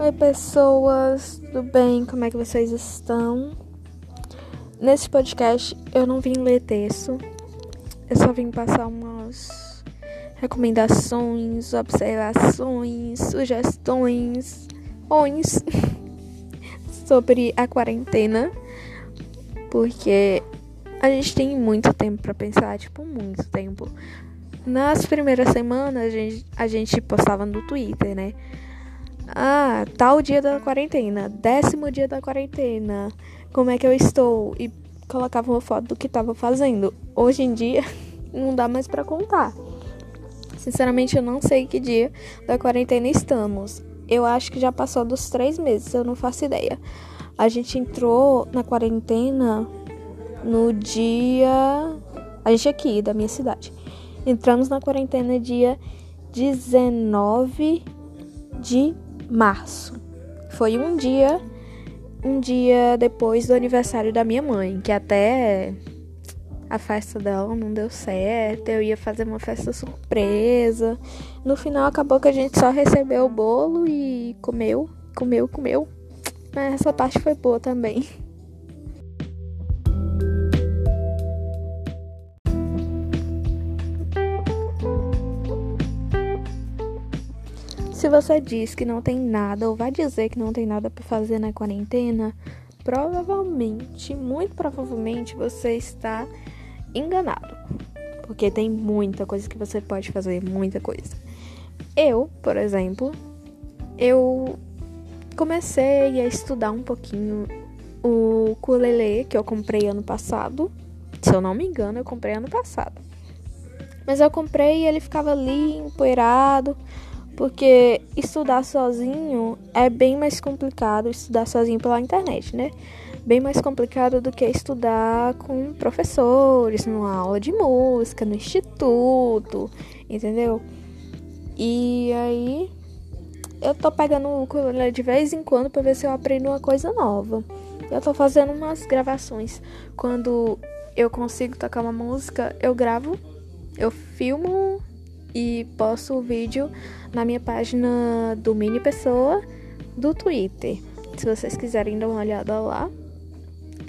Oi, pessoas, tudo bem? Como é que vocês estão? Nesse podcast eu não vim ler texto, eu só vim passar umas recomendações, observações, sugestões, ons sobre a quarentena, porque a gente tem muito tempo para pensar, tipo, muito tempo. Nas primeiras semanas a gente, a gente postava no Twitter, né? Ah, tal dia da quarentena, décimo dia da quarentena, como é que eu estou? E colocava uma foto do que estava fazendo. Hoje em dia, não dá mais para contar. Sinceramente, eu não sei que dia da quarentena estamos. Eu acho que já passou dos três meses, eu não faço ideia. A gente entrou na quarentena no dia. A gente aqui, da minha cidade. Entramos na quarentena dia 19 de março. Foi um dia, um dia depois do aniversário da minha mãe, que até a festa dela não deu certo. Eu ia fazer uma festa surpresa. No final acabou que a gente só recebeu o bolo e comeu, comeu, comeu. Mas essa parte foi boa também. Se você diz que não tem nada ou vai dizer que não tem nada para fazer na quarentena, provavelmente, muito provavelmente você está enganado. Porque tem muita coisa que você pode fazer, muita coisa. Eu, por exemplo, eu comecei a estudar um pouquinho o ukulele que eu comprei ano passado. Se eu não me engano, eu comprei ano passado. Mas eu comprei e ele ficava ali empoeirado porque estudar sozinho é bem mais complicado, estudar sozinho pela internet, né? Bem mais complicado do que estudar com professores, numa aula de música, no instituto, entendeu? E aí eu tô pegando o ukulele de vez em quando para ver se eu aprendo uma coisa nova. Eu tô fazendo umas gravações. Quando eu consigo tocar uma música, eu gravo, eu filmo e posto o vídeo na minha página do Mini Pessoa do Twitter. Se vocês quiserem dar uma olhada lá,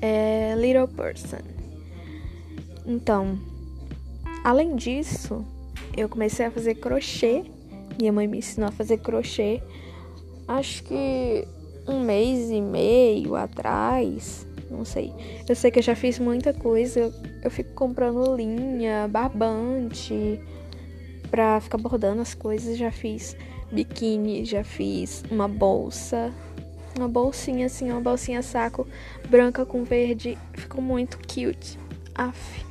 é Little Person. Então, além disso, eu comecei a fazer crochê. Minha mãe me ensinou a fazer crochê. Acho que um mês e meio atrás, não sei. Eu sei que eu já fiz muita coisa. Eu fico comprando linha, barbante, pra ficar bordando as coisas. Já fiz biquíni, já fiz uma bolsa. Uma bolsinha assim, uma bolsinha saco branca com verde. Ficou muito cute. Aff.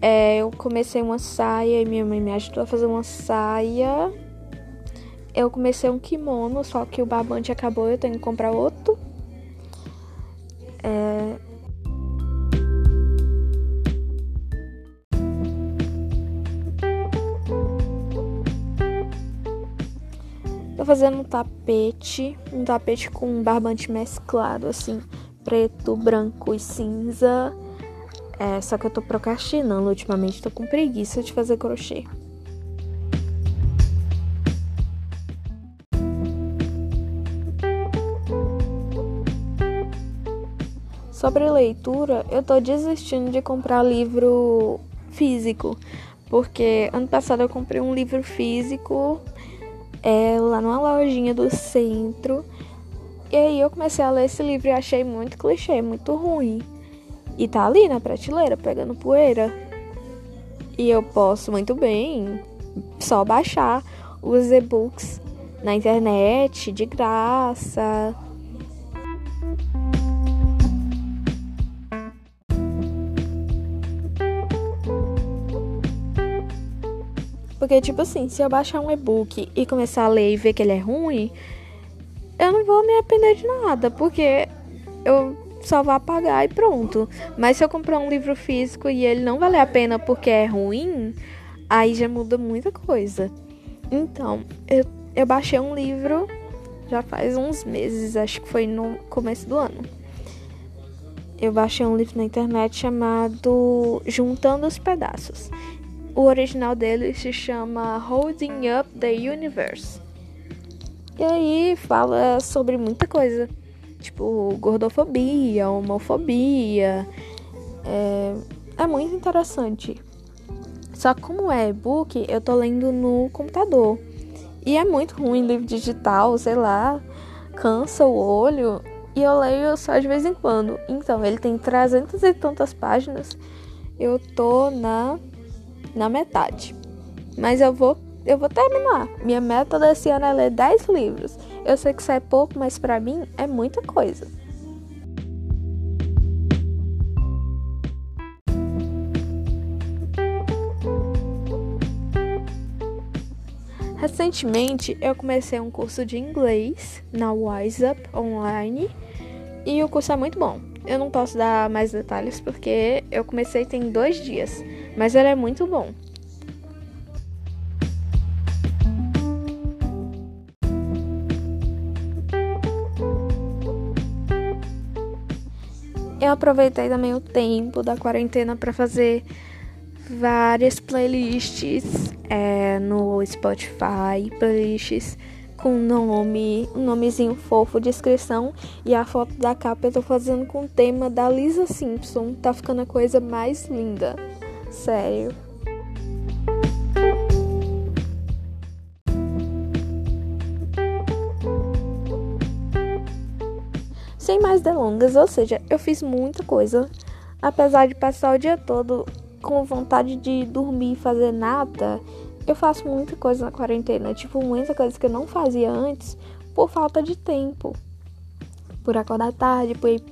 É, eu comecei uma saia e minha mãe me ajudou a fazer uma saia. Eu comecei um kimono, só que o barbante acabou, eu tenho que comprar outro. Fazendo um tapete, um tapete com um barbante mesclado, assim, preto, branco e cinza. É, só que eu tô procrastinando ultimamente, tô com preguiça de fazer crochê. Sobre leitura, eu tô desistindo de comprar livro físico, porque ano passado eu comprei um livro físico é, lá numa lojinha do centro. E aí eu comecei a ler esse livro e achei muito clichê, muito ruim. E tá ali na prateleira, pegando poeira. E eu posso muito bem só baixar os e-books na internet de graça. Porque, tipo assim, se eu baixar um e-book e começar a ler e ver que ele é ruim, eu não vou me arrepender de nada, porque eu só vou apagar e pronto. Mas se eu comprar um livro físico e ele não valer a pena porque é ruim, aí já muda muita coisa. Então, eu, eu baixei um livro já faz uns meses, acho que foi no começo do ano. Eu baixei um livro na internet chamado Juntando os Pedaços. O original dele se chama Holding Up the Universe. E aí fala sobre muita coisa. Tipo, gordofobia, homofobia. É, é muito interessante. Só que como é e-book, eu tô lendo no computador. E é muito ruim livro digital, sei lá, cansa o olho. E eu leio só de vez em quando. Então, ele tem 300 e tantas páginas. Eu tô na, na metade. Mas eu vou, eu vou terminar. Minha meta desse ano é ler 10 livros. Eu sei que isso é pouco, mas para mim é muita coisa. Recentemente eu comecei um curso de inglês na WiseUp online e o curso é muito bom. Eu não posso dar mais detalhes porque eu comecei tem dois dias, mas ele é muito bom. Eu aproveitei também o tempo da quarentena para fazer várias playlists é, no Spotify, playlists com nome, um nomezinho fofo, descrição e a foto da capa eu tô fazendo com o tema da Lisa Simpson. Tá ficando a coisa mais linda. Sério. Sem mais delongas, ou seja, eu fiz muita coisa. Apesar de passar o dia todo com vontade de dormir e fazer nada, eu faço muita coisa na quarentena. Tipo, muita coisa que eu não fazia antes por falta de tempo. Por acordar tarde, por ir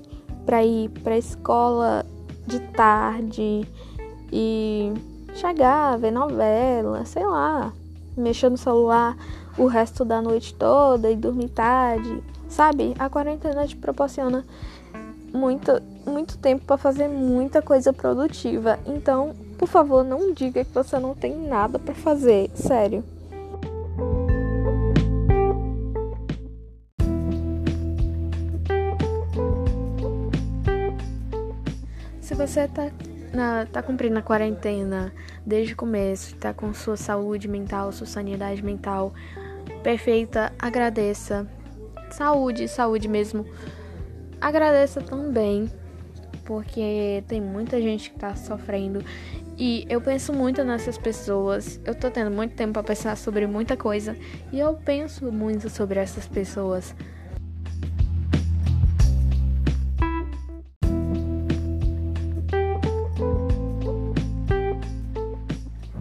pra ir pra escola de tarde e chegar, ver novela, sei lá, mexer no celular o resto da noite toda e dormir tarde. Sabe? A quarentena te proporciona muito, muito tempo para fazer muita coisa produtiva. Então, por favor, não diga que você não tem nada para fazer, sério. Se você tá, na, tá cumprindo a quarentena desde o começo, tá com sua saúde mental, sua sanidade mental perfeita, agradeça. Saúde, saúde mesmo agradeça também, porque tem muita gente que tá sofrendo e eu penso muito nessas pessoas. Eu tô tendo muito tempo para pensar sobre muita coisa e eu penso muito sobre essas pessoas.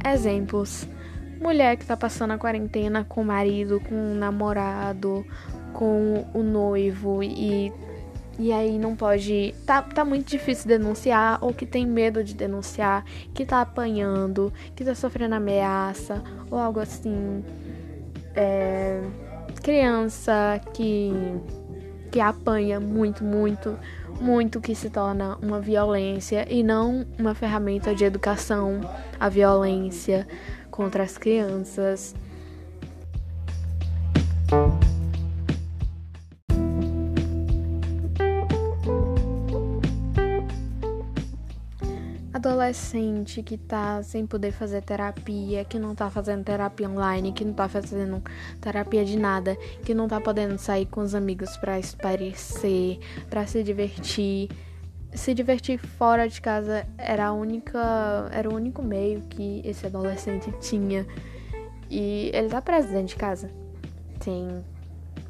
Exemplos: mulher que tá passando a quarentena com o marido, com o namorado, com o noivo e e aí não pode. Tá, tá muito difícil denunciar, ou que tem medo de denunciar, que tá apanhando, que tá sofrendo ameaça, ou algo assim. É, criança que, que apanha muito, muito, muito, que se torna uma violência e não uma ferramenta de educação, a violência contra as crianças. Adolescente que tá sem poder fazer terapia, que não tá fazendo terapia online, que não tá fazendo terapia de nada, que não tá podendo sair com os amigos para esparecer, para se divertir. Se divertir fora de casa era a única, era o único meio que esse adolescente tinha. E ele tá preso dentro de casa, sem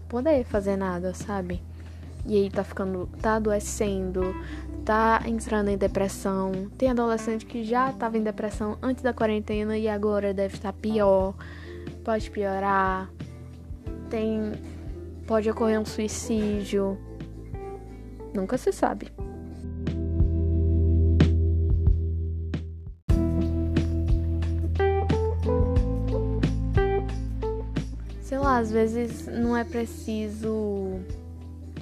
poder fazer nada, sabe? E aí tá ficando, tá adoecendo, tá entrando em depressão. Tem adolescente que já estava em depressão antes da quarentena e agora deve estar pior. Pode piorar. Tem pode ocorrer um suicídio. Nunca se sabe. Sei lá, às vezes não é preciso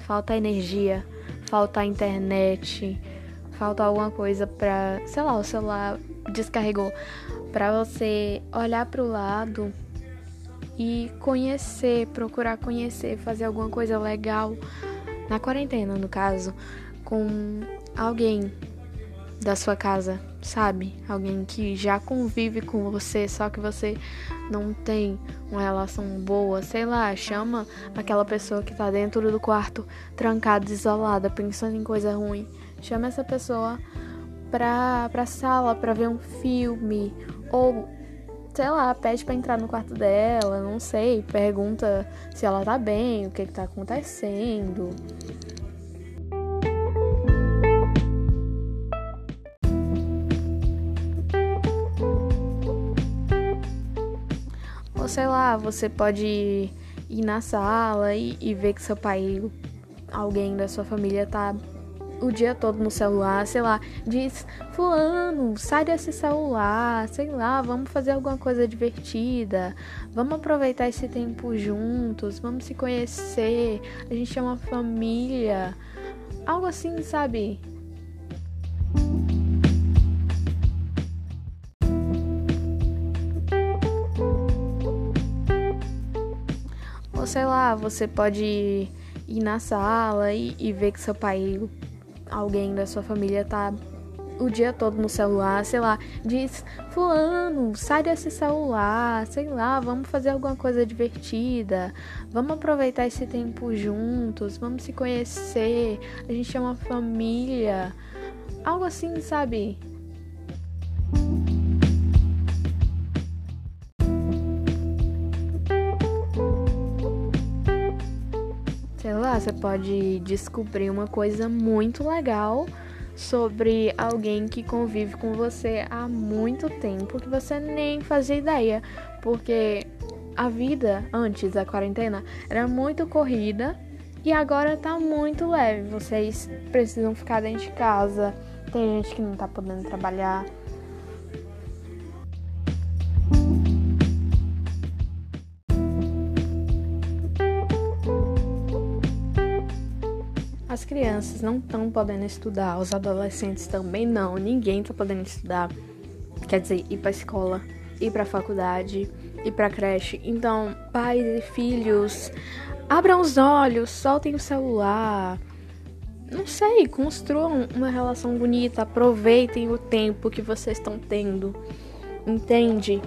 falta energia falta a internet, falta alguma coisa pra, sei lá, o celular descarregou, para você olhar para o lado e conhecer, procurar conhecer, fazer alguma coisa legal na quarentena, no caso, com alguém da sua casa sabe? Alguém que já convive com você, só que você não tem uma relação boa, sei lá, chama aquela pessoa que tá dentro do quarto, trancada, isolada, pensando em coisa ruim. Chama essa pessoa pra, pra sala pra ver um filme ou sei lá, pede para entrar no quarto dela, não sei, pergunta se ela tá bem, o que que tá acontecendo. Sei lá, você pode ir na sala e, e ver que seu pai, alguém da sua família tá o dia todo no celular, sei lá, diz: Fulano, sai desse celular, sei lá, vamos fazer alguma coisa divertida, vamos aproveitar esse tempo juntos, vamos se conhecer, a gente é uma família, algo assim, sabe? Sei lá, você pode ir na sala e, e ver que seu pai alguém da sua família tá o dia todo no celular, sei lá, diz: Fulano, sai desse celular, sei lá, vamos fazer alguma coisa divertida, vamos aproveitar esse tempo juntos, vamos se conhecer, a gente é uma família. Algo assim, sabe? Você pode descobrir uma coisa muito legal sobre alguém que convive com você há muito tempo que você nem fazia ideia, porque a vida antes da quarentena era muito corrida e agora tá muito leve. Vocês precisam ficar dentro de casa, tem gente que não tá podendo trabalhar. As crianças não estão podendo estudar, os adolescentes também não, ninguém está podendo estudar. Quer dizer, ir para escola, ir para faculdade, ir para creche. Então, pais e filhos, abram os olhos, soltem o celular. Não sei, construam uma relação bonita, aproveitem o tempo que vocês estão tendo. Entende?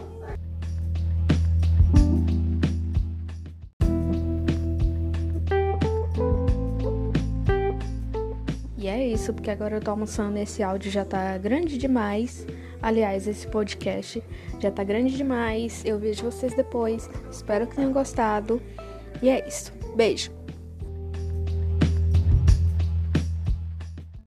Isso, porque agora eu tô almoçando esse áudio já tá grande demais. Aliás, esse podcast já tá grande demais. Eu vejo vocês depois. Espero que tenham gostado. E é isso. Beijo.